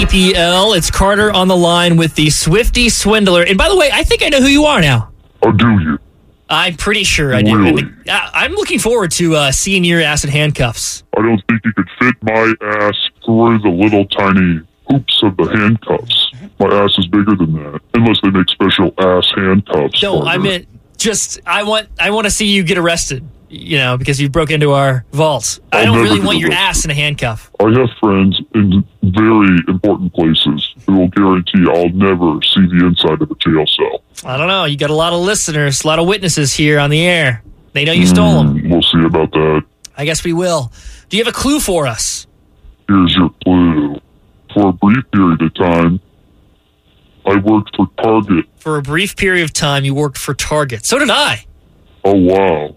DPL, it's Carter on the line with the Swiftie Swindler. And by the way, I think I know who you are now. Oh, do you? I'm pretty sure I do. Really? And, uh, I'm looking forward to uh, seeing your ass in handcuffs. I don't think you could fit my ass through the little tiny hoops of the handcuffs. My ass is bigger than that, unless they make special ass handcuffs. No, I meant just I want I want to see you get arrested. You know, because you broke into our vault. I don't really want your ass in a handcuff. I have friends in very important places who will guarantee I'll never see the inside of a jail cell. I don't know. You got a lot of listeners, a lot of witnesses here on the air. They know you stole them. Hmm, We'll see about that. I guess we will. Do you have a clue for us? Here's your clue. For a brief period of time, I worked for Target. For a brief period of time, you worked for Target. So did I. Oh, wow.